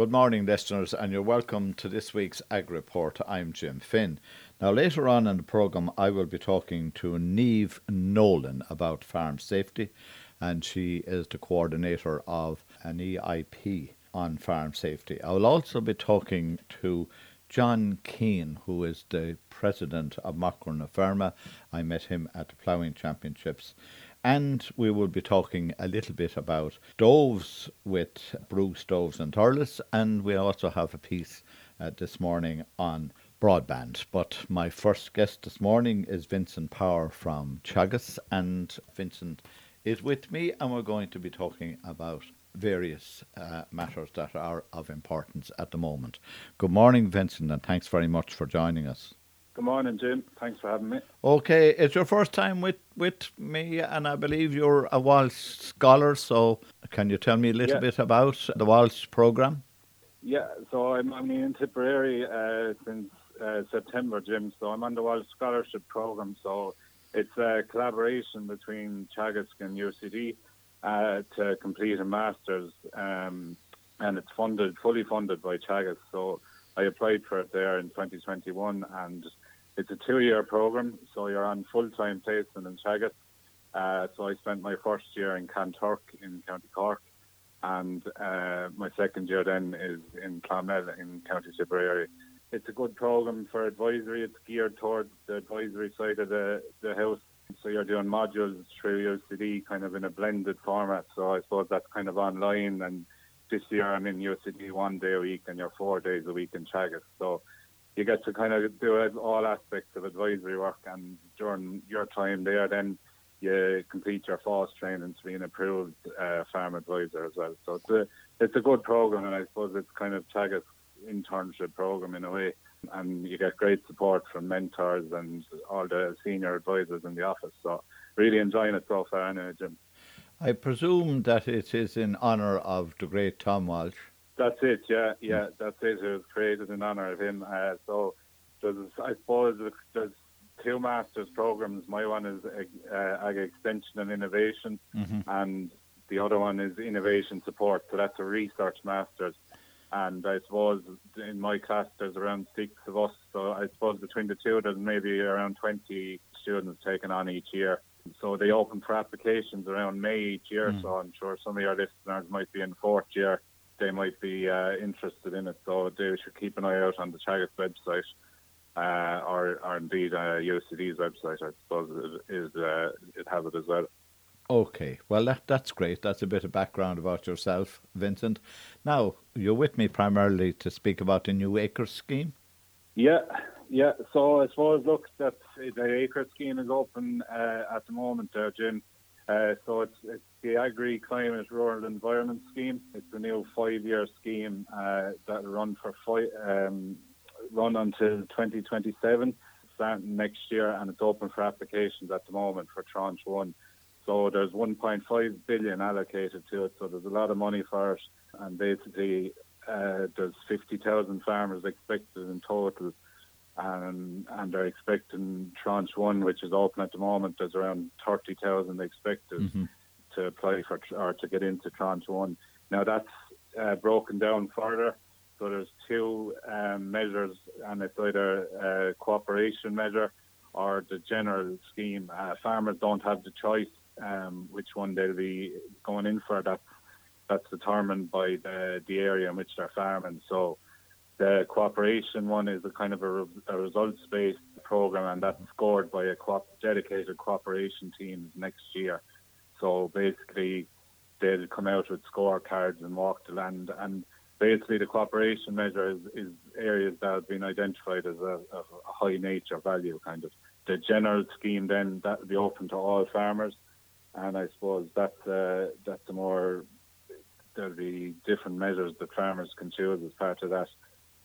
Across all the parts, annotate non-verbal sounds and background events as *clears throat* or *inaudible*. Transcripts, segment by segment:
Good morning, listeners, and you're welcome to this week's Ag Report. I'm Jim Finn. Now, later on in the programme, I will be talking to Neve Nolan about farm safety, and she is the coordinator of an EIP on farm safety. I will also be talking to John Keane, who is the president of Macra na Feirme. I met him at the Ploughing Championships. And we will be talking a little bit about stoves with brew Stoves and Thurles. And we also have a piece uh, this morning on broadband. But my first guest this morning is Vincent Power from Teagasc. And Vincent is with me, and we're going to be talking about various uh, matters that are of importance at the moment. Good morning, Vincent, and thanks very much for joining us. Good morning, Jim. Thanks for having me. Okay, it's your first time with, with me, and I believe you're a Walsh scholar. So, can you tell me a little yeah. bit about the Walsh program? Yeah, so I'm, I'm in Tipperary uh, since uh, September, Jim. So I'm on the Walsh Scholarship Program. So it's a collaboration between Teagasc and UCD uh, to complete a master's, um, and it's funded fully funded by Teagasc. So I applied for it there in 2021, and it's a two-year program, so you're on full-time placement in Teagasc. Uh, so I spent my first year in Kanturk in County Cork, and uh, my second year then is in Clonmel in County Tipperary. It's a good program for advisory. It's geared towards the advisory side of the, the house. So you're doing modules through UCD kind of in a blended format. So I suppose that's kind of online. And this year I'm in UCD one day a week and you're four days a week in Teagasc. So you get to kind of do all aspects of advisory work, and during your time there, then you complete your FAS training to be an approved uh, farm advisor as well. So it's a it's a good program, and I suppose it's kind of Teagasc internship program in a way, and you get great support from mentors and all the senior advisors in the office. So really enjoying it so far, anyway, Jim. I presume that it is in honour of the great Tom Walsh. That's it, yeah, yeah, that's it. It was created in honour of him. Uh, so there's, I suppose, there's two masters programs. My one is uh, Ag Extension and Innovation, mm-hmm. and the other one is Innovation Support. So that's a research masters. And I suppose in my class there's around six of us. So I suppose between the two there's maybe around 20 students taken on each year. So they open for applications around May each year. Mm. So I'm sure some of your listeners might be in fourth year they might be uh, interested in it. So they should keep an eye out on the Teagasc website. Uh, or, or indeed uh, UCD's website, I suppose, is uh, it has it as well. Okay, well that that's great. That's a bit of background about yourself, Vincent. Now you're with me primarily to speak about the new Acres scheme. Yeah, yeah. So I suppose look, that the Acres scheme is open uh, at the moment, uh, Jim. Uh, so it's, it's the Agri Climate Rural Environment Scheme. It's a new five-year scheme uh, that run for five, um, run until 2027, starting next year, and it's open for applications at the moment for tranche one. So there's 1.5 billion allocated to it. So there's a lot of money for it, and basically uh, there's 50,000 farmers expected in total and and they're expecting tranche one, which is open at the moment. There's around thirty thousand expected mm-hmm. to apply for or to get into tranche one. Now that's uh, broken down further. So there's two um, measures, and it's either a cooperation measure or the general scheme. Uh, farmers don't have the choice um, which one they'll be going in for. That that's determined by the the area in which they're farming. So the cooperation one is a kind of a, a results-based program, and that's scored by a co- dedicated cooperation team next year. So basically, they'll come out with scorecards and walk the land. And basically, the cooperation measure is, is areas that have been identified as a, a, high nature value, kind of. The general scheme then that will be open to all farmers, and I suppose that's uh, that's a more there'll be different measures that farmers can choose as part of that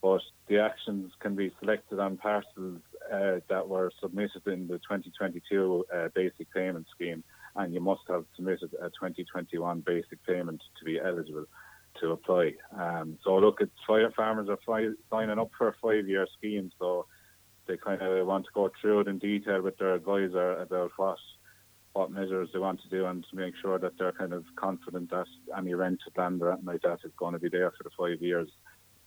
but the actions can be selected on parcels uh, that were submitted in the 2022 uh, basic payment scheme, and you must have submitted a 2021 basic payment to be eligible to apply. Um, so look, it's farmers are fi- signing up for a five-year scheme, so they kind of want to go through it in detail with their advisor about what what measures they want to do and to make sure that they're kind of confident that any rented land or anything like that is going to be there for the five years.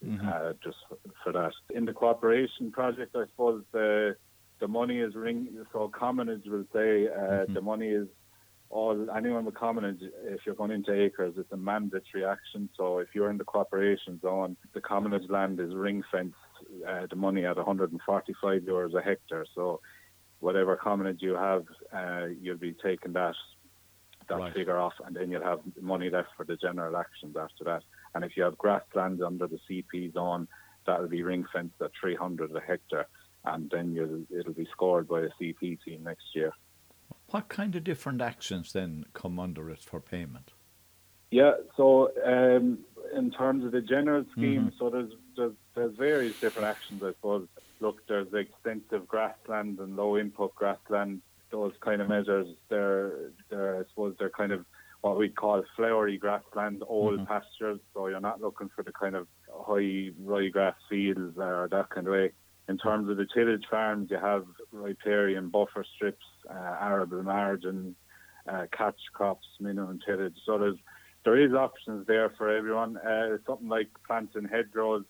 Mm-hmm. Uh, just for that. In the cooperation project, I suppose the the money is ring. So commonage will say uh, mm-hmm. the money is all anyone with commonage. If you're going into acres, it's a mandatory action. So if you're in the cooperation zone, the commonage land is ring fenced. Uh, the money at 145 euros a hectare. So whatever commonage you have, uh, you'll be taking that that right. figure off, and then you'll have money left for the general actions after that. And if you have grassland under the CP zone, that'll be ring fenced at 300 a hectare, and then you'll, it'll be scored by a CP team next year. What kind of different actions then come under it for payment? Yeah, so um, in terms of the general scheme, mm-hmm. so there's, there's, there's various different actions, I suppose. Look, there's extensive grassland and low input grassland. Those kind of measures, they're, they're I suppose they're kind of what we call flowery grassland, old mm-hmm. pastures. So you're not looking for the kind of high ryegrass fields or that kind of way. In terms of the tillage farms, you have riparian buffer strips, uh, arable margins, uh, catch crops, minimum tillage. So there's there is options there for everyone. Uh, something like planting hedgerows,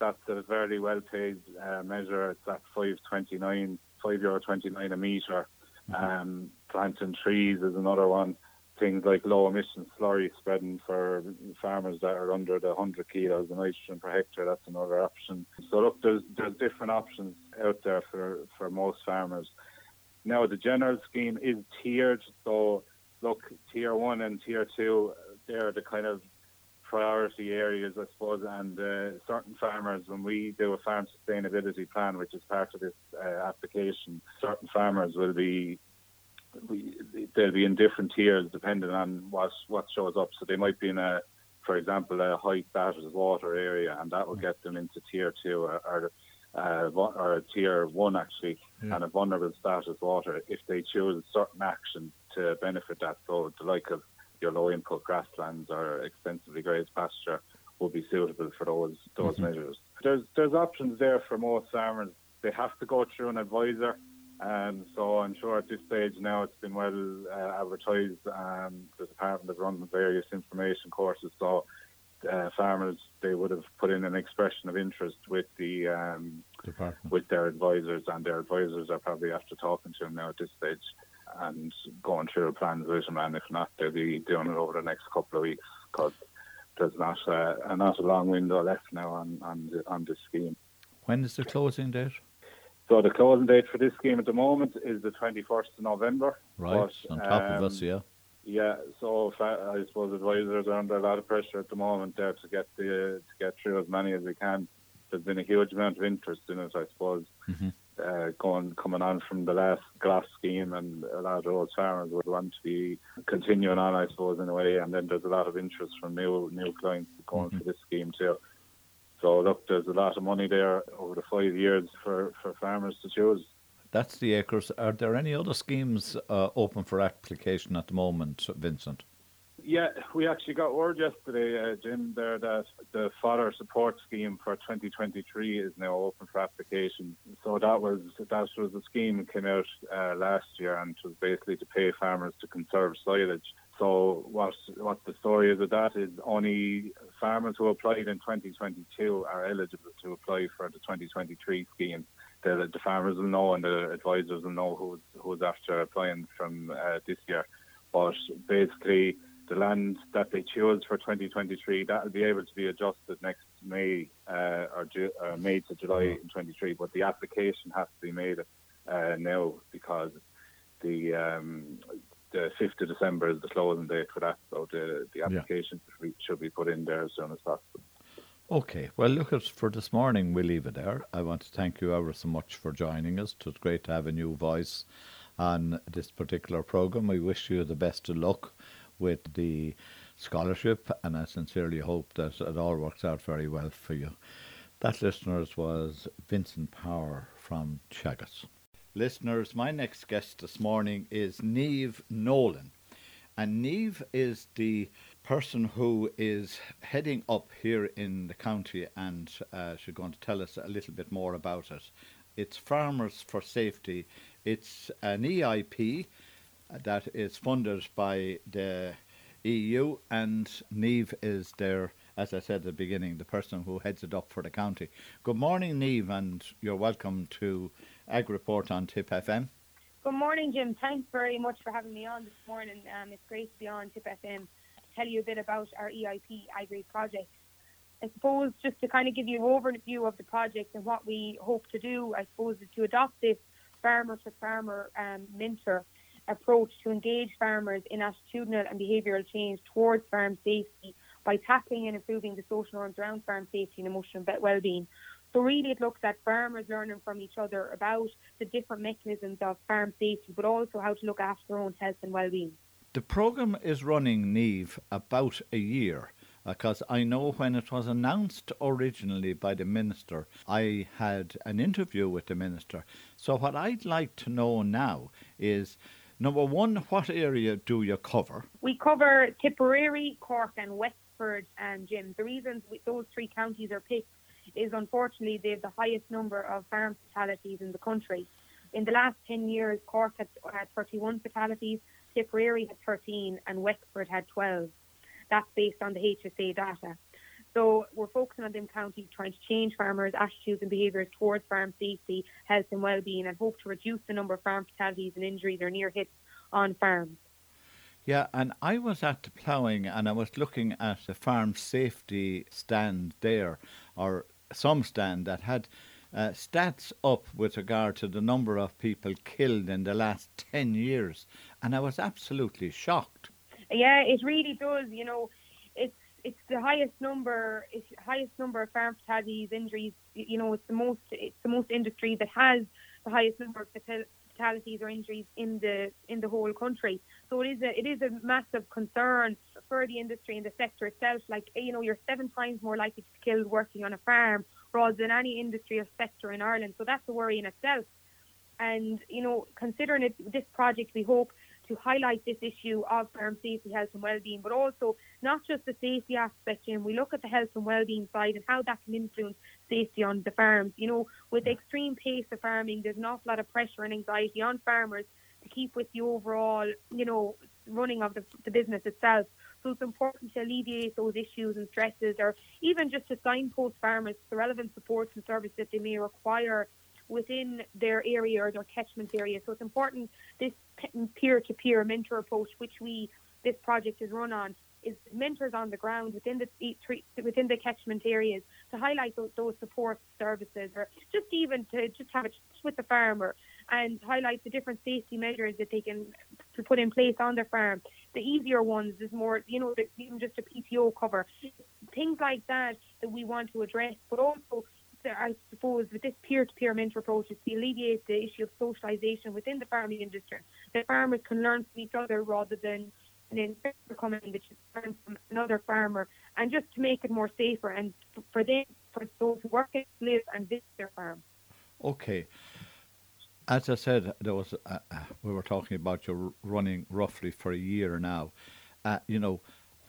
that's a very well paid uh, measure. It's at five twenty nine, five euro twenty nine a meter. Um, planting trees is another one things like low emission slurry spreading for farmers that are under the 100 kilos of nitrogen per hectare. That's another option. So look, there's there's different options out there for for most farmers. Now the general scheme is tiered. So look, tier one and tier two, they're the kind of priority areas, I suppose, and uh, certain farmers, when we do a farm sustainability plan, which is part of this uh, application, certain farmers will be we, they'll be in different tiers depending on what what shows up. So they might be in a, for example, a high status water area, and that will get them into tier two or, or, uh, or tier one actually, yeah. and a vulnerable status water if they choose certain action to benefit that. So the like of your low input grasslands or extensively grazed pasture will be suitable for those those mm-hmm. measures. There's there's options there for most farmers. They have to go through an advisor um, so I'm sure at this stage now it's been well uh, advertised. Um, the department has run various information courses, so uh, farmers they would have put in an expression of interest with the um, with their advisors, and their advisors are probably after talking to them now at this stage and going through a plan them. And if not, they'll be doing it over the next couple of weeks because there's not uh, not a long window left now on on, the, on this scheme. When is the closing date? So the closing date for this scheme at the moment is the 21st of November. Right, but, on top um, of us, yeah. Yeah, so I suppose advisors are under a lot of pressure at the moment there to get the to get through as many as we can. There's been a huge amount of interest in it, I suppose, mm-hmm. Uh, going coming on from the last GLAS scheme, and a lot of those farmers would want to be continuing on, I suppose, in a way. And then there's a lot of interest from new new clients going mm-hmm. for this scheme too. So look, there's a lot of money there over the five years for, for farmers to choose. That's the acres. Are there any other schemes uh, open for application at the moment, Vincent? Yeah, we actually got word yesterday, uh, Jim, there that the fodder support scheme for 2023 is now open for application. So that was that was a scheme that came out uh, last year and was basically to pay farmers to conserve silage. So what what the story is of that is only farmers who applied in 2022 are eligible to apply for the 2023 scheme. The, the farmers will know and the advisors will know who's who's after applying from uh, this year. But basically, the land that they choose for 2023 that will be able to be adjusted next May uh, or Ju- uh, May to July in 23. But the application has to be made uh, now because the um, the 5th of December is the closing date for that, so the, the application yeah. should be put in there as soon as possible. Okay, well, look, at, for this morning, we'll leave it there. I want to thank you ever so much for joining us. It was great to have a new voice on this particular programme. We wish you the best of luck with the scholarship, and I sincerely hope that it all works out very well for you. That, listeners, was Vincent Power from Teagasc. Listeners, my next guest this morning is Neve Nolan. And Neve is the person who is heading up here in the county, and uh, she's going to tell us a little bit more about it. It's Farmers for Safety. It's an EIP, that is funded by the EU, and Neve is there, as I said at the beginning, the person who heads it up for the county. Good morning, Neve, and you're welcome to Ag Report on Tip FM. Good morning, Jim. Thanks very much for having me on this morning. Um, it's great to be on Tip FM to tell you a bit about our EIP Agri project. I suppose just to kind of give you an overview of the project and what we hope to do, I suppose, is to adopt this farmer to farmer um, mentor approach to engage farmers in attitudinal and behavioural change towards farm safety by tackling and improving the social norms around farm safety and emotional well-being. So really it looks at farmers learning from each other about the different mechanisms of farm safety, but also how to look after their own health and well-being. The programme is running, Neve, about a year uh, because I know when it was announced originally by the minister, I had an interview with the minister. So, what I'd like to know now is number one, what area do you cover? We cover Tipperary, Cork, and Wexford, and Jim. The reasons those three counties are picked is unfortunately they have the highest number of farm fatalities in the country. In the last 10 years, Cork had, had 31 fatalities, Tipperary had 13, and Wexford had 12. That's based on the HSA data. So we're focusing on them counties trying to change farmers' attitudes and behaviours towards farm safety, health and well-being and hope to reduce the number of farm fatalities and injuries or near hits on farms. Yeah, and I was at the ploughing and I was looking at the farm safety stand there, or some stand that had uh, stats up with regard to the number of people killed in the last 10 years. And I was absolutely shocked. Yeah, it really does. You know, it's it's the highest number, it's highest number of farm fatalities, injuries. You know, it's the most it's the most industry that has the highest number of fatalities or injuries in the in the whole country. So it is a it is a massive concern for the industry and the sector itself. Like you know, you're seven times more likely to be killed working on a farm rather than any industry or sector in Ireland. So that's a worry in itself. And you know, considering it, this project, we hope to highlight this issue of farm safety, health and well-being, but also not just the safety aspect, and we look at the health and well-being side and how that can influence safety on the farms. You know, with the extreme pace of farming, there's an awful lot of pressure and anxiety on farmers to keep with the overall, you know, running of the, the business itself. So it's important to alleviate those issues and stresses, or even just to signpost farmers the relevant supports and services that they may require within their area or their catchment area. So it's important this peer-to-peer mentor approach, which we this project is run on, is mentors on the ground within the within the catchment areas to highlight those, those support services, or just even to just have a chat with the farmer and highlight the different safety measures that they can to put in place on their farm. The easier ones is more, you know, even just a PTO cover, things like that that we want to address, but also I suppose, with this peer-to-peer mentor approach is to alleviate the issue of socialisation within the farming industry. The farmers can learn from each other rather than an inspector coming in learn from another farmer, and just to make it more safer and for them, for those who work, live, and visit their farm. Okay. As I said, there was uh, uh, we were talking about you running roughly for a year now. Uh, you know,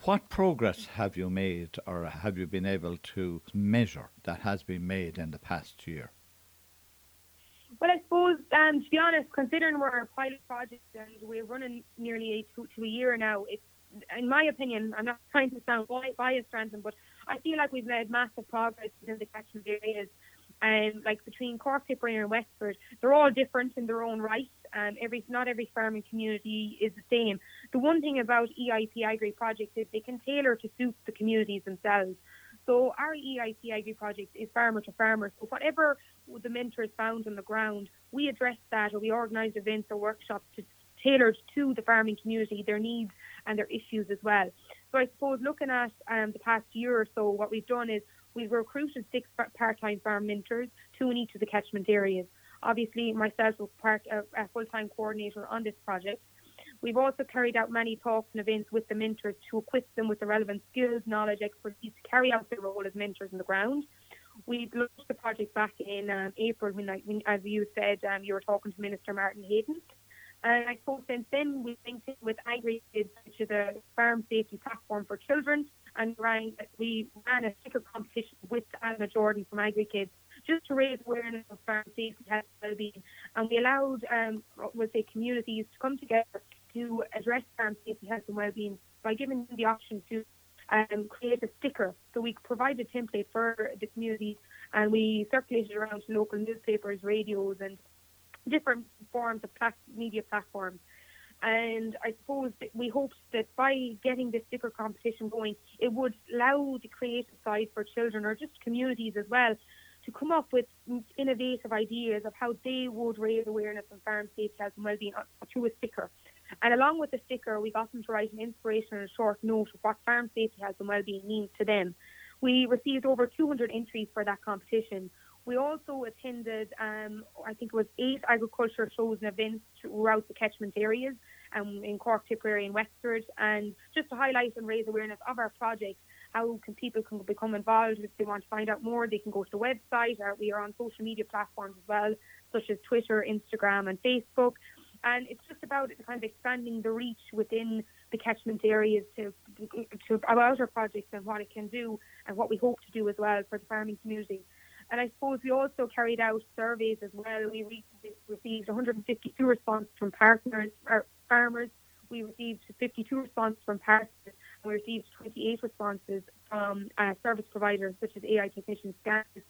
what progress have you made or have you been able to measure that has been made in the past year? Well, I suppose, um, to be honest, considering we're a pilot project and we're running nearly a, to, to a year now, it's, in my opinion, I'm not trying to sound biased, Ransom, but I feel like we've made massive progress within the catchment areas. And um, like between Cork, Tipperary, and Wexford, they're all different in their own right. Um, every not every farming community is the same. The one thing about EIP Agri projects is they can tailor to suit the communities themselves. So our EIP Agri project is farmer to farmer. So whatever the mentors found on the ground, we address that or we organise events or workshops to tailored to the farming community, their needs and their issues as well. So I suppose looking at um, the past year or so, what we've done is we've recruited six part-time farm mentors, two in each of the catchment areas. Obviously, myself was part of a full-time coordinator on this project. We've also carried out many talks and events with the mentors to equip them with the relevant skills, knowledge, expertise to carry out their role as mentors on the ground. We launched the project back in um, April when, I, when, as you said, um, you were talking to Minister Martin Heydon. And I suppose since then we've linked in with Agri Kids, which is a farm safety platform for children, and ran, we ran a sticker competition with Alma Jordan from Agri Kids just to raise awareness of farm safety, health, well-being, and we allowed, um, we'll say, communities to come together to address farm safety, health and well-being by giving them the option to um, create a sticker. So we provide a template for the community and we circulated around to local newspapers, radios and different forms of plat- media platforms. And I suppose that we hoped that by getting this sticker competition going, it would allow the creative side for children or just communities as well to come up with innovative ideas of how they would raise awareness on farm safety, health and well-being uh, through a sticker. And along with the sticker, we got them to write an inspiration inspirational short note of what farm safety, health and well-being means to them. We received over 200 entries for that competition. We also attended, um, I think it was eight agriculture shows and events throughout the catchment areas um, in Cork, Tipperary and Wexford. And just to highlight and raise awareness of our project, how can people can become involved if they want to find out more they can go to the website or we are on social media platforms as well such as twitter instagram and facebook and it's just about kind of expanding the reach within the catchment areas to, to about our projects and what it can do and what we hope to do as well for the farming community. And I suppose we also carried out surveys as well. We received 152 responses from partners farmers. We received 52 responses from partners. And we received 28 responses from uh, service providers such as AI technicians, scanners,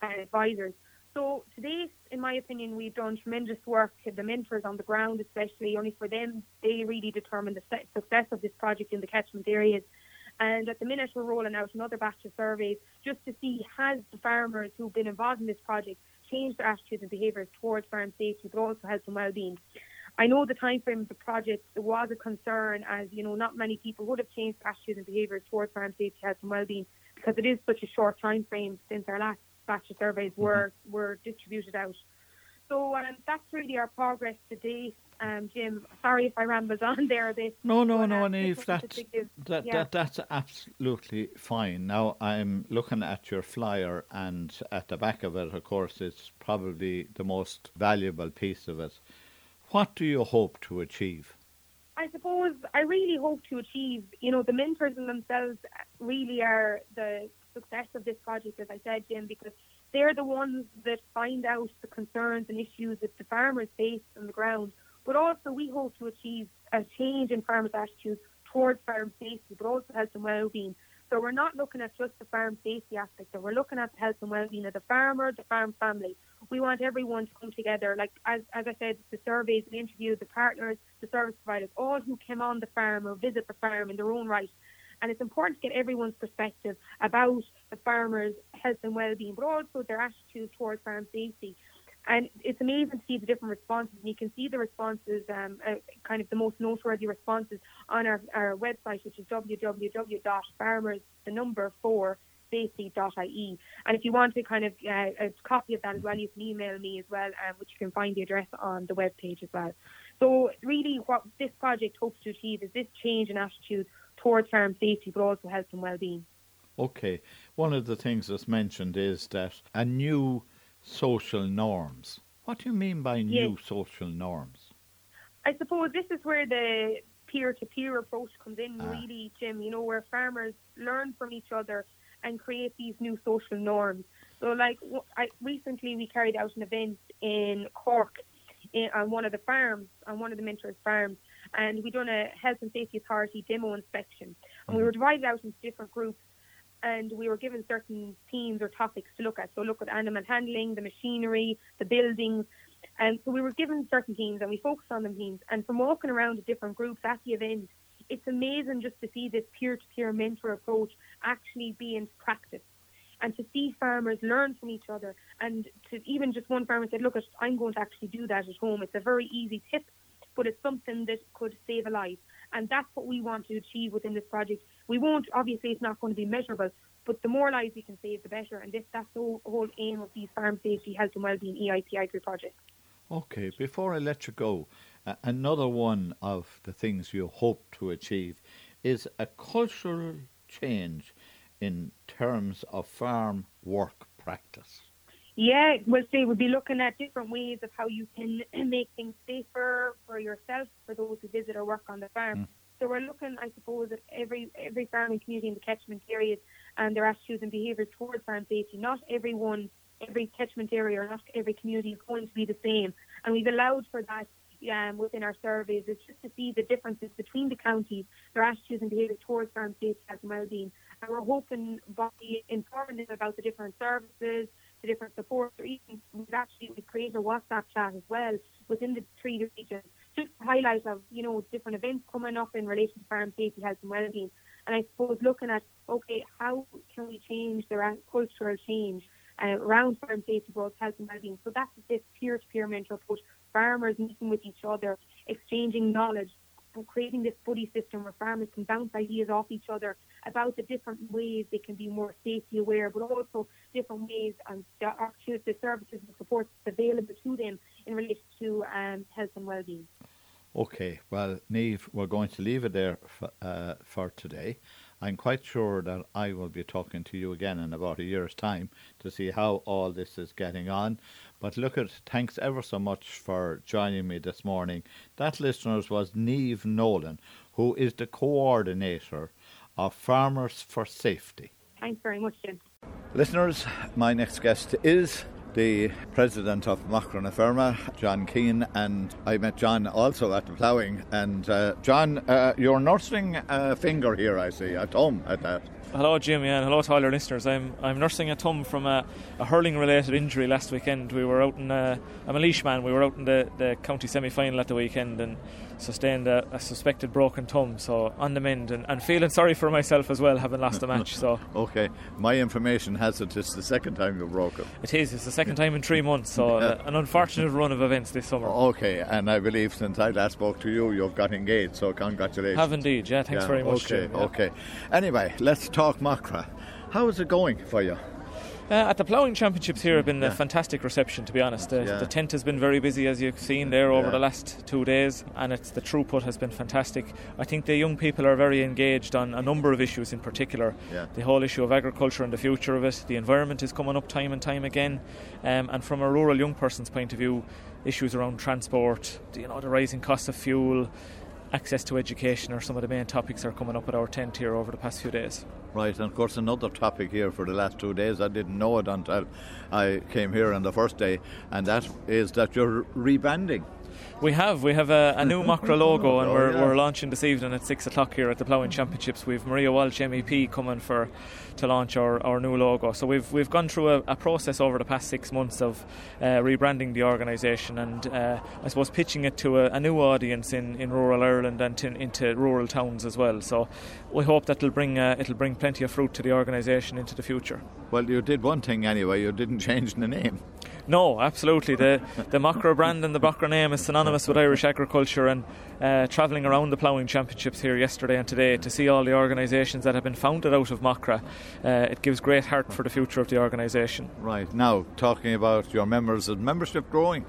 and advisors. So today, in my opinion, we've done tremendous work. The mentors on the ground, especially, only for them, they really determine the success of this project in the catchment areas. And at the minute, we're rolling out another batch of surveys just to see has the farmers who've been involved in this project changed their attitudes and behaviours towards farm safety, but also health and well-being. I know the time frame of the project was a concern, as you know, not many people would have changed attitudes and behaviours towards farm safety, health and well-being, because it is such a short time frame since our last batch of surveys mm-hmm. were mm-hmm. were distributed out. So um, that's really our progress to date. Um, Jim, sorry if I rambled on *laughs* there a bit. No, no, no, um, Neve, that's, that, yeah. that, that's absolutely fine. Now, I'm looking at your flyer, and at the back of it, of course, it's probably the most valuable piece of it. What do you hope to achieve? I suppose I really hope to achieve, you know, the mentors in themselves really are the success of this project, as I said, Jim, because they're the ones that find out the concerns and issues that the farmers face on the ground. But also, we hope to achieve a change in farmers' attitudes towards farm safety, but also health and well-being. So we're not looking at just the farm safety aspect, we're looking at the health and well-being of the farmer, the farm family. We want everyone to come together. Like as, as I said, the surveys, the interviews, the partners, the service providers, all who came on the farm or visit the farm in their own right and it's important to get everyone's perspective about the farmers' health and well-being, but also their attitude towards farm safety. And it's amazing to see the different responses. And you can see the responses, um, uh, kind of the most noteworthy responses on our, our website, which is www.farmers, the number four, safety.ie. And if you want to kind of uh, a copy of that as well, you can email me as well, um, which you can find the address on the web page as well. So really what this project hopes to achieve is this change in attitude towards farm safety, but also health and well-being. Okay, one of the things that's mentioned is that a new social norms. What do you mean by new yes. social norms? I suppose this is where the peer-to-peer approach comes in, ah. really, Jim. You know, where farmers learn from each other and create these new social norms. So, like, I, recently we carried out an event in Cork in, on one of the farms, on one of the mentors' farms, and we done a health and safety authority demo inspection, and we were mm-hmm. divided out into different groups, and we were given certain themes or topics to look at. So look at animal handling, the machinery, the buildings, and so we were given certain themes, and we focused on them themes. And from walking around the different groups at the event, it's amazing just to see this peer-to-peer mentor approach actually be in practice and to see farmers learn from each other and to even just one farmer said look i'm going to actually do that at home it's a very easy tip but it's something that could save a life. And that's what we want to achieve within this project. We won't, obviously, it's not going to be measurable, but the more lives we can save, the better. And this, that's the whole, aim of these farm safety, health and wellbeing EIP Agri projects. Okay, before I let you go, another one of the things you hope to achieve is a cultural change in terms of farm work practice. Yeah, we'll see. We'll be looking at different ways of how you can *clears throat* make things safer for yourself, for those who visit or work on the farm. Mm. So we're looking, I suppose, at every every farming community in the catchment areas and their attitudes and behaviours towards farm safety. Not everyone, every catchment area or not every community is going to be the same. And we've allowed for that um, within our surveys is just to see the differences between the counties, their attitudes and behaviour towards farm safety, and well-being. And we're hoping by informing them about the different services, the different supports, or even we've actually we've created a WhatsApp chat as well within the three regions, just to highlight of you know different events coming up in relation to farm safety, health and well-being. And I suppose looking at okay, how can we change the cultural change uh, around farm safety, both health and well-being? So that's this peer-to-peer mentor approach farmers meeting with each other, exchanging knowledge, and creating this buddy system where farmers can bounce ideas off each other about the different ways they can be more safety aware, but also different ways and the, the services and supports available to them in relation to um, health and well-being. Okay, well, Neve, we're going to leave it there for, uh, for today. I'm quite sure that I will be talking to you again in about a year's time to see how all this is getting on. But look at, thanks ever so much for joining me this morning. That, listeners, was Neve Nolan, who is the coordinator of Farmers for Safety. Thanks very much, Jim. Listeners, my next guest is the president of Macra na John Keane, and I met John also at the ploughing. And uh, John, uh, you're nursing a finger here, I see, at home at that. Hello, Jim, yeah, and hello to all your listeners. I'm I'm nursing a thumb from a, a hurling-related injury last weekend. We were out in, uh, I'm a Laois man. We were out in the, the county semi-final at the weekend and sustained a, a suspected broken thumb. So on the mend and, and feeling sorry for myself as well, having lost the match. So *laughs* okay, my information has it it's the second time you've broken. It is. It's the second time in three months. So uh, an unfortunate run of events this summer. Okay, and I believe since I last spoke to you, you've got engaged. So congratulations. Have indeed. Yeah, thanks yeah, very much. Okay, Jim, yeah. okay. Anyway, let's talk Macra. How is it going for you? Uh, at the ploughing championships here have been yeah. a fantastic reception to be honest the, yeah. the, tent has been very busy as you've seen there over yeah. the last two days and it's the throughput has been fantastic I think the young people are very engaged on a number of issues in particular the whole issue of agriculture and the future of it the environment is coming up time and time again um, and from a rural young person's point of view issues around transport you know the rising cost of fuel access to education are some of the main topics that are coming up at our tent here over the past few days. Right, and of course, another topic here for the last two days, I didn't know it until I came here on the first day, and that is that you're rebranding. We have. We have a, a new *laughs* Macra logo, and oh, we're, yeah. we're launching this evening at six o'clock here at the Ploughing Championships. We've Maria Walsh MEP coming for to launch our, our new logo. So we've we've gone through a, a process over the past six months of uh, rebranding the organisation and uh, I suppose pitching it to a, a, new audience in, in rural Ireland and to, into rural towns as well. So we hope that it'll bring uh, it'll bring plenty of fruit to the organisation into the future. Well, you did one thing anyway. You didn't *laughs* change the name. No, absolutely. The the Macra brand and the Macra name is synonymous with Irish agriculture and uh, travelling around the ploughing championships here yesterday and today to see all the organisations that have been founded out of Macra, uh, it gives great heart for the future of the organisation. Right, now talking about your members, and membership growing?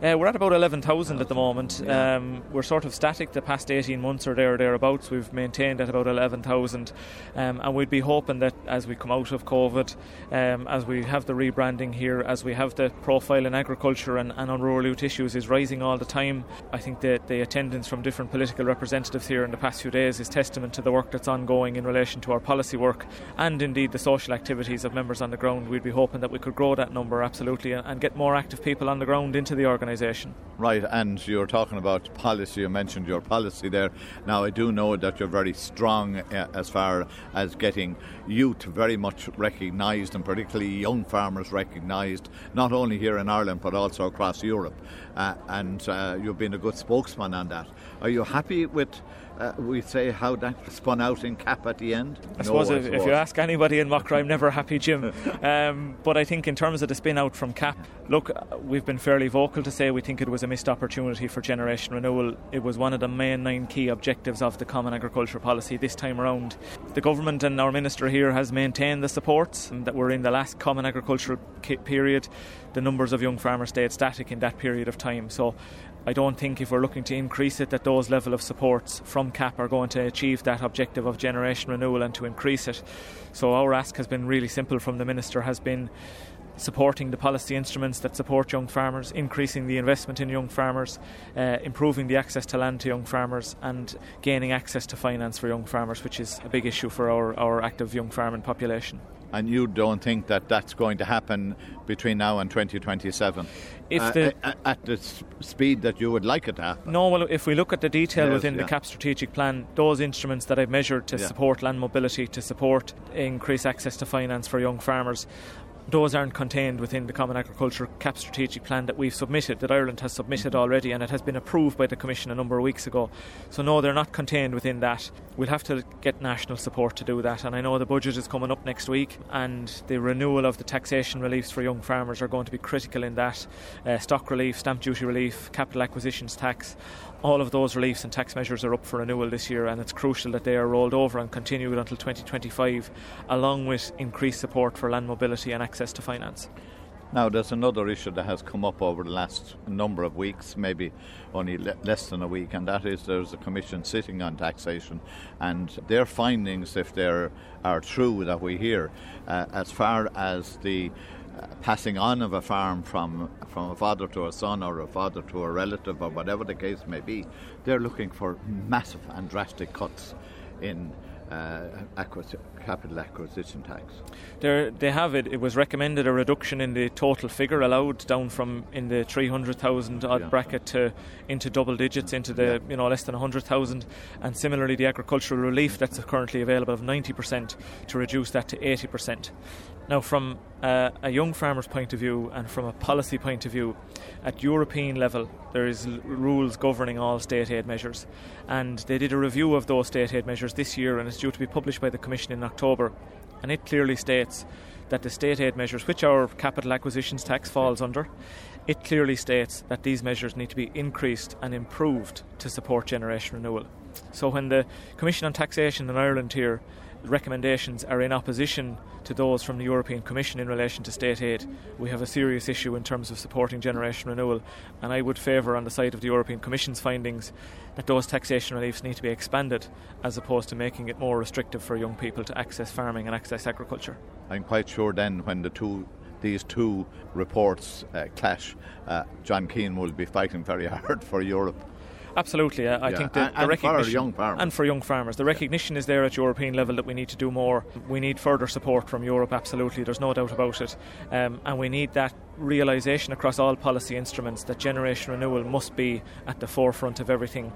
Uh, we're at about 11,000 at the moment. Yeah. Um, we're sort of static the past 18 months or there or thereabouts. We've maintained at about 11,000. Um, and we'd be hoping that as we come out of COVID, um, as we have the rebranding here, as we have the profile in agriculture and, and on rural youth issues is rising all the time. I think that the attendance from different political representatives here in the past few days is testament to the work that's ongoing in relation to our policy work and indeed the social activities of members on the ground. We'd be hoping that we could grow that number absolutely and, and get more active people on the ground into the organisation. Right, and you're talking about policy. You mentioned your policy there. Now, I do know that you're very strong uh, as far as getting youth very much recognised, and particularly young farmers recognised, not only here in Ireland but also across Europe. Uh, and uh, you've been a good spokesman on that. Are you happy with uh, we say how that spun out in cap at the end? I suppose, if, if, you ask anybody in Macra, I'm never happy, Jim. *laughs* um, but I think in terms of the spin out from cap, look, we've been fairly vocal to say we think it was a missed opportunity for generation renewal. It was one of the main nine key objectives of the Common Agriculture Policy this time around. The government and our minister here has maintained the supports that were in the last Common Agricultural period. The numbers of young farmers stayed static in that period of time. So I don't think if we're looking to increase it that those level of supports from CAP are going to achieve that objective of generation renewal and to increase it. So our ask has been really simple from the minister has been supporting the policy instruments that support young farmers, increasing the investment in young farmers, uh, improving the access to land to young farmers, and gaining access to finance for young farmers, which is a big issue for our, our active young farming population. And you don't think that that's going to happen between now and 2027? If uh, the, uh, at the speed that you would like it to happen? No, well, if we look at the detail yes, within yeah. the CAP strategic plan, those instruments that I've measured to yeah. support land mobility, to support increase access to finance for young farmers, those aren't contained within the Common Agriculture CAP strategic plan that we've submitted, that Ireland has submitted Mm-hmm. already, and it has been approved by the Commission a number of weeks ago. So, no, they're not contained within that. We'll have to get national support to do that, and I know the budget is coming up next week, and the renewal of the taxation reliefs for young farmers are going to be critical in that. Uh, stock relief, stamp duty relief, capital acquisitions tax, all of those reliefs and tax measures are up for renewal this year, and it's crucial that they are rolled over and continued until 2025, along with increased support for land mobility and access to finance. Now, there's another issue that has come up over the last number of weeks, maybe only le- less than a week, and that is there's a commission sitting on taxation, and their findings, if they are true that we hear, uh, as far as the passing on of a farm from from a father to a son or a father to a relative or whatever the case may be, they're looking for massive and drastic cuts in uh, acquis- capital acquisition tax. There, they have it. It was recommended a reduction in the total figure allowed down from in the 300,000 odd Yeah. bracket to into double digits, into the Yeah. you know less than 100,000, and similarly the agricultural relief that's currently available of 90% to reduce that to 80%. Now, from uh, a young farmer's point of view and from a policy point of view, at European level, there is l- rules governing all state aid measures, and they did a review of those state aid measures this year, and it's due to be published by the Commission in October, and it clearly states that the state aid measures, which our capital acquisitions tax falls under, it clearly states that these measures need to be increased and improved to support generation renewal. So when the Commission on Taxation in Ireland here recommendations are in opposition to those from the European Commission in relation to state aid, we have a serious issue in terms of supporting generation renewal. And I would favour, on the side of the European Commission's findings, that those taxation reliefs need to be expanded as opposed to making it more restrictive for young people to access farming and access agriculture. I'm quite sure then when the two these two reports uh, clash, uh, John Keane will be fighting very *laughs* hard for Europe. Absolutely, I, I Yeah, think the, and- the for recognition young farmers. and for young farmers, the recognition is there at European level that we need to do more. We need further support from Europe. Absolutely, there's no doubt about it, um, and we need that realization across all policy instruments that generation renewal must be at the forefront of everything.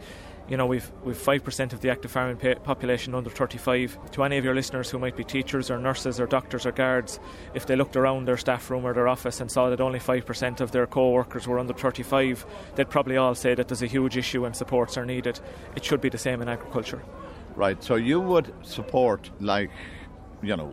You know, we've we've five percent of the active farming population under 35. To any of your listeners who might be teachers or nurses or doctors or guards, if they looked around their staff room or their office and saw that only five percent of their co-workers were under 35, they'd probably all say that there's a huge issue and supports are needed. It should be the same in agriculture. Right, so you would support, like, you know,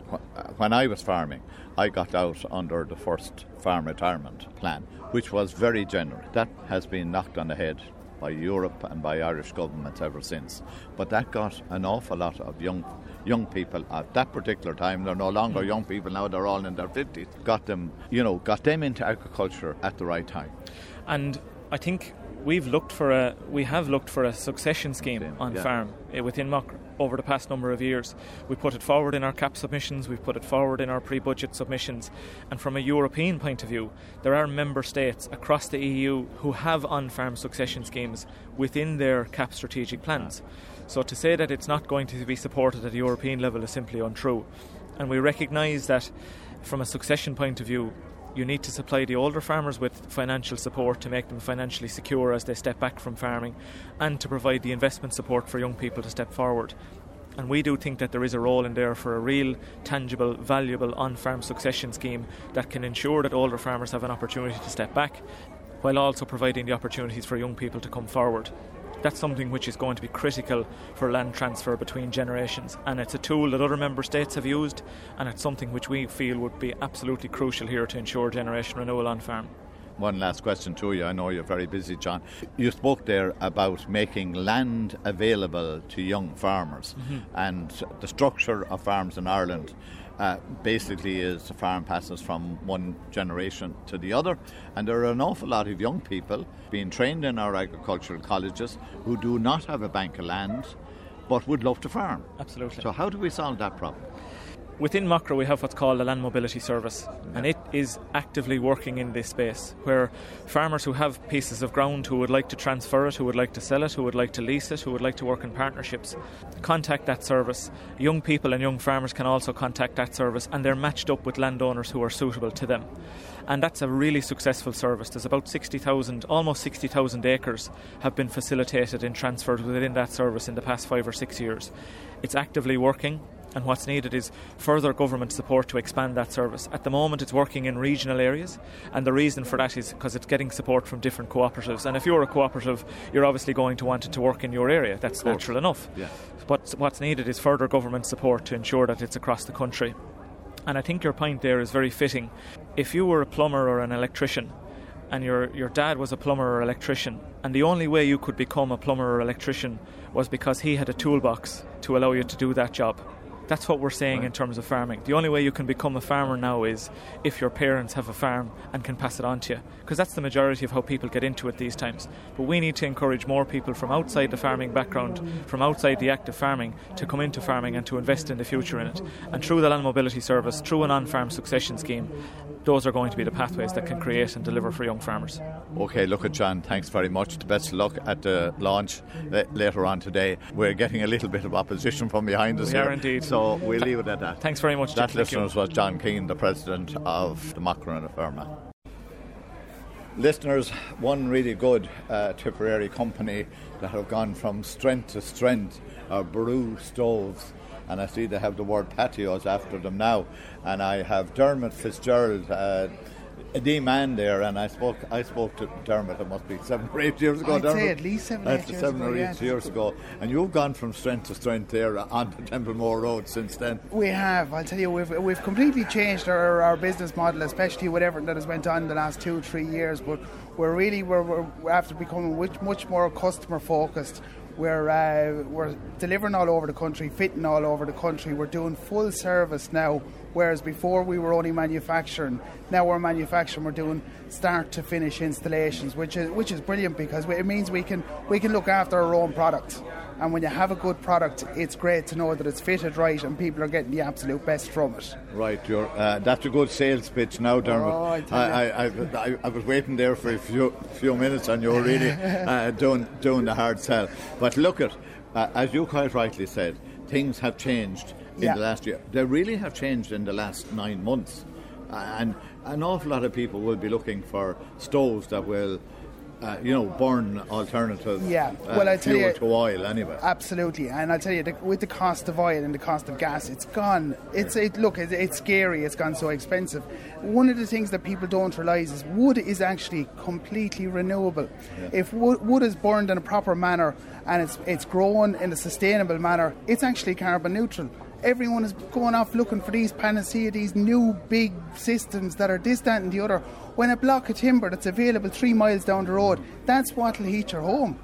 when I was farming, I got out under the first farm retirement plan, which was very generous. That has been knocked on the head by Europe and by Irish governments ever since. But that got an awful lot of young young people at that particular time. They're no longer young people now; they're all in their fifties. Got them, you know, got them into agriculture at the right time. And I think we've looked for a we have looked for a succession scheme on yeah. farm eh, within Mock over the past number of years. We put it forward in our CAP submissions, we've put it forward in our pre-budget submissions, and from a European point of view, there are member states across the EU who have on-farm succession schemes within their CAP strategic plans. So to say that it's not going to be supported at a European level is simply untrue. And we recognise that from a succession point of view, you need to supply the older farmers with financial support to make them financially secure as they step back from farming and to provide the investment support for young people to step forward. And we do think that there is a role in there for a real, tangible, valuable on farm succession scheme that can ensure that older farmers have an opportunity to step back while also providing the opportunities for young people to come forward. That's something which is going to be critical for land transfer between generations, and it's a tool that other member states have used, and it's something which we feel would be absolutely crucial here to ensure generation renewal on farm. One last question to you. I know you're very busy, John. You spoke there about making land available to young farmers, mm-hmm. and the structure of farms in Ireland. Uh, basically, is the farm passes from one generation to the other, and there are an awful lot of young people being trained in our agricultural colleges who do not have a bank of land, but would love to farm. Absolutely. So, how do we solve that problem? Within Macra, we have what's called a land mobility service, and it is actively working in this space where farmers who have pieces of ground who would like to transfer it, who would like to sell it, who would like to lease it, who would like to work in partnerships, contact that service. Young people and young farmers can also contact that service, and they're matched up with landowners who are suitable to them. And that's a really successful service. There's about 60,000, almost 60,000 acres have been facilitated and transferred within that service in the past five or six years. It's actively working and what's needed is further government support to expand that service. At the moment, it's working in regional areas, and the reason for that is because it's getting support from different cooperatives. And if you're a cooperative, you're obviously going to want it to work in your area. That's natural enough. Yeah. But what's needed is further government support to ensure that it's across the country. And I think your point there is very fitting. If you were a plumber or an electrician, and your, your dad was a plumber or electrician, and the only way you could become a plumber or electrician was because he had a toolbox to allow you to do that job that's what we're saying right. in terms of farming. The only way you can become a farmer now is if your parents have a farm and can pass it on to you, because that's the majority of how people get into it these times. But we need to encourage more people from outside the farming background, from outside the active farming, to come into farming and to invest in the future in it. And through the Land Mobility Service, through an on farm succession scheme, those are going to be the pathways that can create and deliver for young farmers. Okay, look at John, thanks very much. The best luck at the launch uh, later on today. We're getting a little bit of opposition from behind us we here. indeed. So so we'll leave it at that. Thanks very much. That, listeners, was John Keane, the president of the Macra na Feirme. Listeners, one really good uh, Tipperary company that have gone from strength to strength are Boru Stoves. And I see they have the word patios after them now. And I have Dermot Fitzgerald, uh, a man there, and I spoke. I spoke to Dermot. It must be seven or eight years ago. I'd Dermot. say at least seven, eight years seven ago, or eight yeah. years ago, and you've gone from strength to strength there on the Templemore Road since then. We have. I'll tell you, we've we've completely changed our, our business model, especially with everything that has went on in the last two, three years. But we're really we're, we're after becoming much, much more customer focused. We're uh, we're delivering all over the country, fitting all over the country. We're doing full service now, whereas before we were only manufacturing. Now we're manufacturing. We're doing start to finish installations, which is which is brilliant because it means we can we can look after our own product. And when you have a good product, it's great to know that it's fitted right and people are getting the absolute best from it. Right, you're, uh, that's a good sales pitch now, Dermot. Oh, I, I, I, I, was waiting there for a few few minutes and you're really *laughs* uh, doing, doing the hard sell. But look at, uh, as you quite rightly said, things have changed in yeah. the last year. They really have changed in the last nine months. and an awful lot of people will be looking for stoves that will uh, you know, burn alternatives. Yeah, uh, well, I tell you, to oil anyway. Absolutely, and I tell you, the, with the cost of oil and the cost of gas, it's gone. It's it, look, it, it's scary. It's gone so expensive. One of the things that people don't realise is wood is actually completely renewable. Yeah. If wood, wood is burned in a proper manner and it's it's grown in a sustainable manner, it's actually carbon neutral everyone is going off looking for these panacea, these new big systems that are this, that, and the other. When a block of timber that's available three miles down the road, that's what'll heat your home.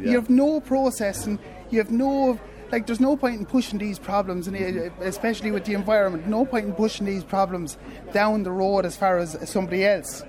Yeah. You have no processing, you have no like there's no point in pushing these problems and uh, especially with the environment no point in pushing these problems down the road as far as somebody else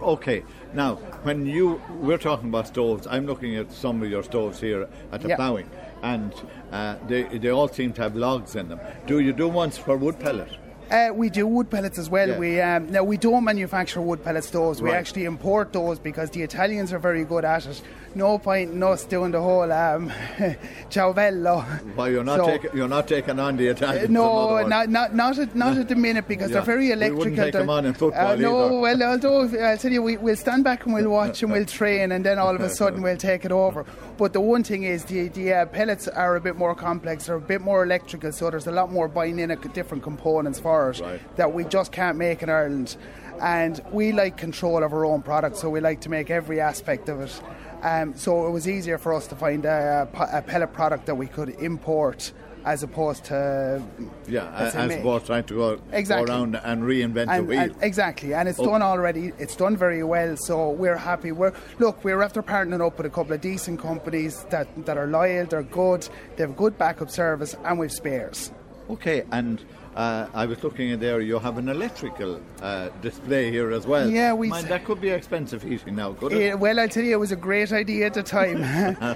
okay now when you we're talking about stoves i'm looking at some of your stoves here at the ploughing and uh, they, they all seem to have logs in them. Do you do ones for wood pellet? Uh, we do wood pellets as well. Yeah. We um, now we don't manufacture wood pellet stoves. We actually import those because the Italians are very good at it no point in us doing the whole um, *laughs* ciavello. Why you're not so, taking you're not taking on the Italians? No, not not not at, not at the minute because yeah. they're very electrical. We wouldn't take them on in football uh, No, well, although I'll tell you, we, will stand back and we'll watch and we'll *laughs* train, and then all of a sudden we'll take it over. But the one thing is, the the uh, pellets are a bit more complex. They're a bit more electrical, so there's a lot more buying in different components for it right. that we just can't make in Ireland. And we like control of our own product, so we like to make every aspect of it. Um, so it was easier for us to find a, a, pellet product that we could import as opposed to yeah, as opposed trying to go, exactly. go around and reinvent and, the wheel. And exactly, and it's oh. done already. It's done very well, so we're happy. We're look, we're after partnering up with a couple of decent companies that that are loyal, they're good, they have good backup service, and we've spares. Okay, and uh, I was looking in there. You have an electrical uh, display here as well. Yeah, we Mind, that could be expensive heating now, could it? Yeah, well, I tell you, it was a great idea at the time,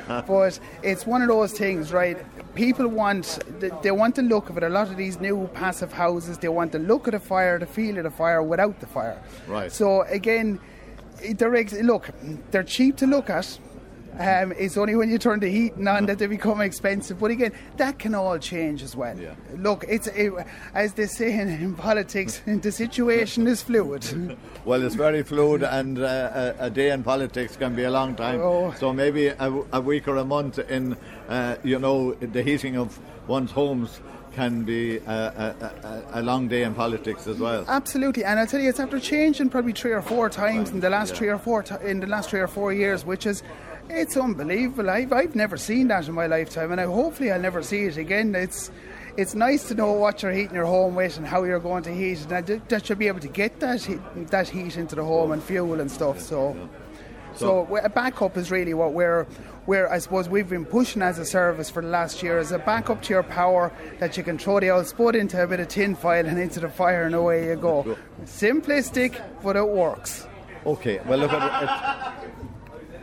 *laughs* but it's one of those things, right? People want they- they want the look of it. A lot of these new passive houses, they want the look of the fire, the feel of the fire without the fire. Right. So again, they're look, they're cheap to look at. Um, it's only when you turn the heating on that they become expensive. But again, that can all change as well. Yeah. Look, it's it, as they say in, in politics, *laughs* the situation is fluid. *laughs* Well, it's very fluid, and uh, a, a day in politics can be a long time. Oh. So maybe a, a week or a month in, uh, you know, the heating of one's homes can be a, a, a, long day in politics as well. Absolutely, and I'll tell you, it's after changing probably three or four times in the last yeah. three or four ti in the last three or four years, which is it's unbelievable. I've, I've never seen that in my lifetime, and I, hopefully I'll never see it again. It's it's nice to know what you're heating your home with and how you're going to heat it, and that, that you'll be able to get that heat, that heat into the home and fuel and stuff. So. So a backup is really what we're, we're, I suppose we've been pushing as a service for the last year as a backup to your power that you can throw the old spud into a bit of tin foil and into the fire and away you go. Simplistic, but it works. Okay, well, look, at it,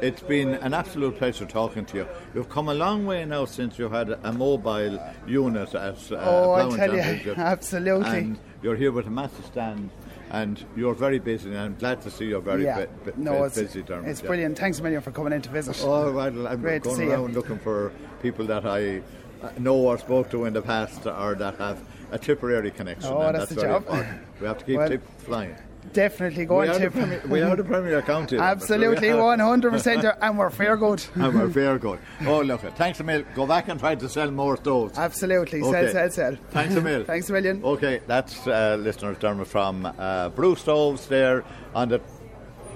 it's been an absolute pleasure talking to you. You've come a long way now since you had a mobile unit at uh, Oh, I tell you, *laughs* absolutely. And you're here with a massive stand, and you're very busy, and I'm glad to see you're very yeah, bu- bu- no, it's, busy, Dermot. it's yeah. brilliant. Thanks a million for coming in to visit. Oh, right. I'm Great to going see you. around looking for people that I uh, know or spoke to in the past or that have a Tipperary connection. Oh, and that's that's the very job. important. We have to keep *laughs* Well, tip flying. Definitely going we, on are the tip. premier, we are the *laughs* Premier County. Dermot, so we Absolutely, 100%, and we're fair good. *laughs* And we're fair good. *laughs* Oh, look, thanks a mil. Go back and try to sell more stoves. Absolutely, Okay. sell, sell, sell. Thanks a mil. Thanks a million. Okay, that's uh, listeners Dermot from uh, Boru Stoves there on the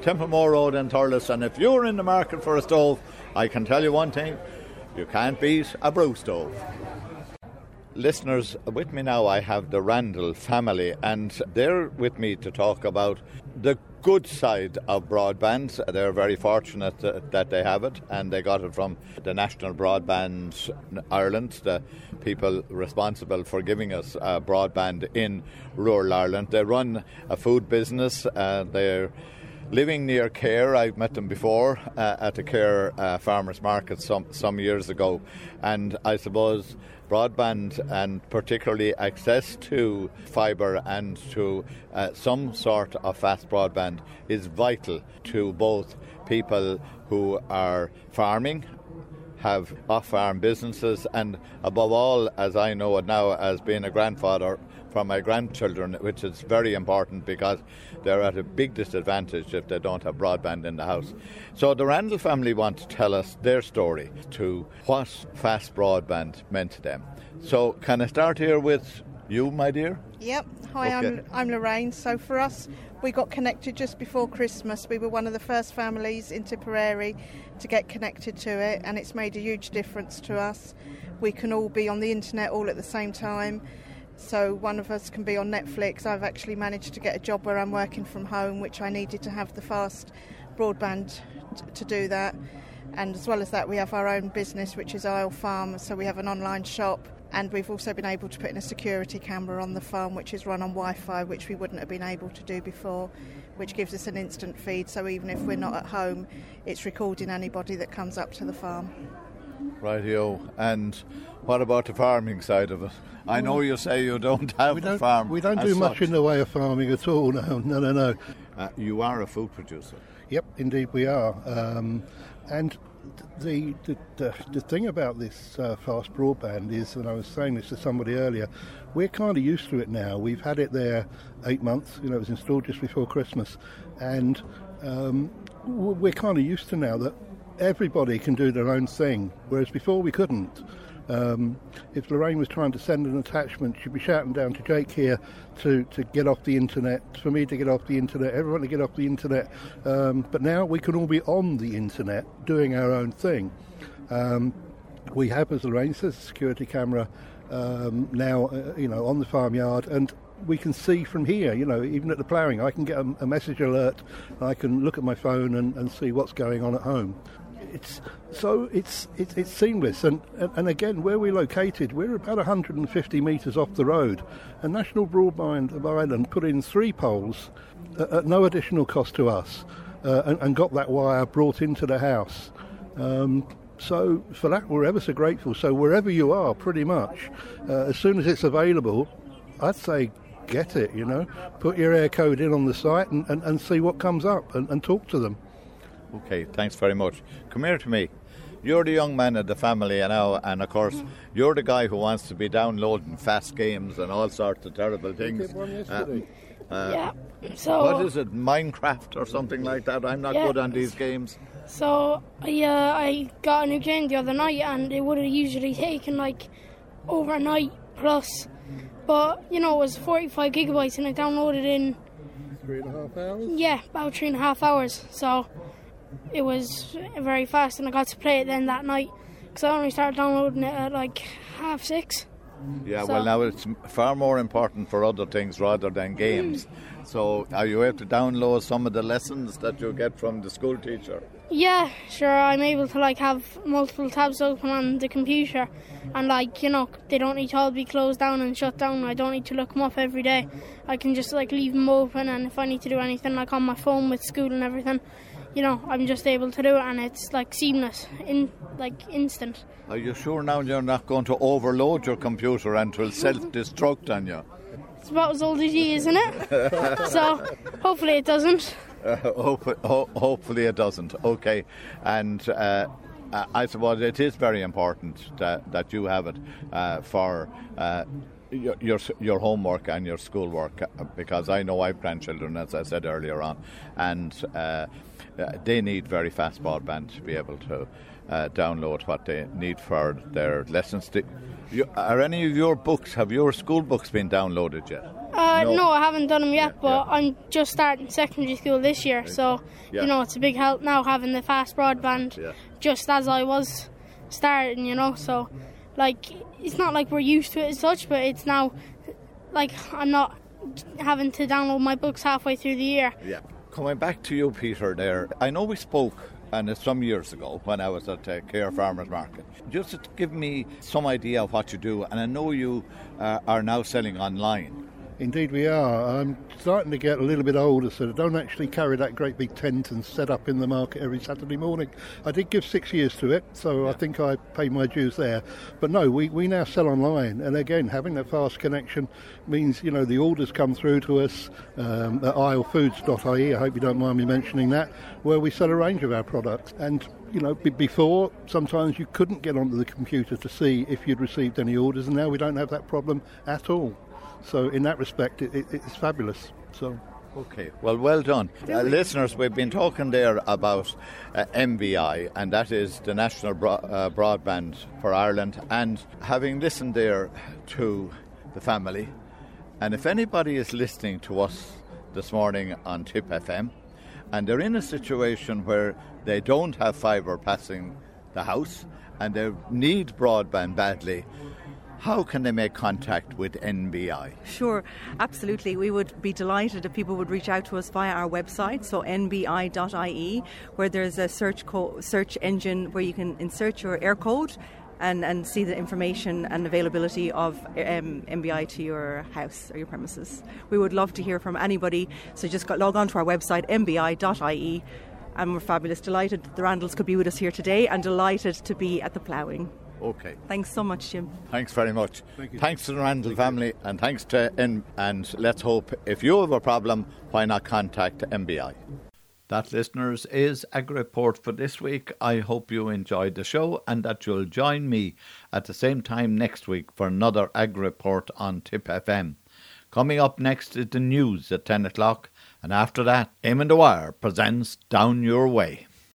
Templemore Road in Thurles. And if you're in the market for a stove, I can tell you one thing you can't beat a Boru stove. Listeners, with me now I have the Randall family, and they're with me to talk about the good side of broadband. They're very fortunate that they have it, and they got it from the National Broadband Ireland, the people responsible for giving us uh, broadband in rural Ireland. They run a food business. Uh, they're living near Cahir. I've met them before uh, at the Cahir uh, Farmers Market some some years ago, and I suppose broadband and particularly access to fibre and to uh, some sort of fast broadband is vital to both people who are farming have off farm businesses, and above all, as I know it now, as being a grandfather for my grandchildren, which is very important because they're at a big disadvantage if they don't have broadband in the house. So the Randall family want to tell us their story to what fast broadband meant to them. So, can I start here with you, my dear? Yep. Hi, Okay. I'm, I'm Lorraine. So for us, we got connected just before Christmas. We were one of the first families in Tipperary to get connected to it, and it's made a huge difference to us. We can all be on the internet all at the same time. So one of us can be on Netflix. I've actually managed to get a job where I'm working from home, which I needed to have the fast broadband t- to do that. And as well as that, we have our own business, which is Isle Farm. So we have an online shop, and we've also been able to put in a security camera on the farm, which is run on Wi-Fi, which we wouldn't have been able to do before, which gives us an instant feed. So even if we're not at home, it's recording anybody that comes up to the farm. Rightio. And what about the farming side of it? I know you say you don't *laughs* have We a don't, farm. we don't do much such. in the way of farming at all. No, *laughs* no, no, no. Uh, you are a food producer. Yep, indeed we are. Um, and the, the, the the thing about this uh, fast broadband is, and I was saying this to somebody earlier, we're kind of used to it now. We've had it there eight months. You know, it was installed just before Christmas, and um, we're kind of used to now that everybody can do their own thing, whereas before we couldn't. Um, if Lorraine was trying to send an attachment, she'd be shouting down to Jake here to, to get off the internet, for me to get off the internet, everyone to get off the internet. Um, but now we can all be on the internet doing our own thing. Um, we have, as Lorraine says, a security camera um, now, uh, you know, on the farmyard, and we can see from here, you know, even at the ploughing, I can get a, a message alert, I can look at my phone and, and see what's going on at home. It's so it's it's, it's seamless. And, and and again where we're located we're about 150 metres off the road. And National Broadband of Ireland put in three poles at, at no additional cost to us uh, and, and, got that wire brought into the house. Um, so for that we're ever so grateful. So wherever you are pretty much uh, as soon as it's available I'd say get it you know. Put your Eircode in on the site and, and, and see what comes up and, and talk to them Okay, thanks very much. Come here to me. You're the young man of the family now, and of course, you're the guy who wants to be downloading fast games and all sorts of terrible things. Uh, uh, yeah. So what is it, Minecraft or something like that? I'm not yeah. good on these games. So yeah, I got a new game the other night, and it would have usually taken like overnight plus, but you know it was 45 gigabytes, and I downloaded in three and a half hours. Yeah, about three and a half hours. So it was very fast, and I got to play it then that night because I only started downloading it at like half six. Yeah, so. well, now it's far more important for other things rather than games. So, are you able to download some of the lessons that you get from the school teacher? Yeah, sure. I'm able to like have multiple tabs open on the computer, and like you know, they don't need to all be closed down and shut down. I don't need to look them up every day. I can just like leave them open, and if I need to do anything like on my phone with school and everything, you know, I'm just able to do it, and it's like seamless, in like instant. Are you sure now you're not going to overload your computer and will self-destruct on you? It's about as old as you, isn't it? *laughs* so hopefully it doesn't. Uh, hope, ho- hopefully it doesn't. Okay, and. Uh, I suppose it is very important that, that you have it uh, for uh, your, your, your homework and your schoolwork uh, because I know I have grandchildren, as I said earlier on, and uh, uh, they need very fast broadband to be able to uh, download what they need for their lessons. You, are any of your books, have your school books been downloaded yet? Uh, no. no. I haven't done them yet, yeah, but yeah. I'm just starting secondary school this year, so yeah. you know it's a big help now having the fast broadband just as I was starting, you know. So, like, it's not like we're used to it as such, but it's now like I'm not having to download my books halfway through the year. Yeah. Coming back to you, Peter, there, I know we spoke and it's some years ago when I was at uh, Cahir Farmers Market. Just to give me some idea of what you do, and I know you uh, are now selling online. Indeed, we are. I'm starting to get a little bit older, so I don't actually carry that great big tent and set up in the market every Saturday morning. I did give six years to it, so yeah. I think I paid my dues there. But no, we, we now sell online, and again, having that fast connection means you know the orders come through to us um, at islefoods.ie. I hope you don't mind me mentioning that, where we sell a range of our products. And you know, before sometimes you couldn't get onto the computer to see if you'd received any orders, and now we don't have that problem at all. So in that respect, it, it, it's fabulous. So. Okay, well, well done. Uh, listeners, we've been talking there about uh, NBI, and that is the National Bro- uh, Broadband for Ireland. And having listened there to the family, and if anybody is listening to us this morning on Tip FM, and they're in a situation where they don't have fibre passing the house and they need broadband badly, how can they make contact with NBI? Sure, absolutely. We would be delighted if people would reach out to us via our website, so nbi.ie, where there's a search co- search engine where you can insert your Eircode and, and see the information and availability of um, NBI to your house or your premises. We would love to hear from anybody, so just log on to our website, nbi.ie, and we're fabulous. Delighted the Randalls could be with us here today and delighted to be at the ploughing. Okay. Thanks so much, Jim. Thanks very much. Thank thanks to the Randall Thank family you. and thanks to N. And let's hope if you have a problem, why not contact NBI. That, listeners, is Agri Report for this week. I hope you enjoyed the show and that you'll join me at the same time next week for another Agri Report on Tip FM. Coming up next is the news at 10 o'clock, and after that, Eamon Dwyer presents Down Your Way.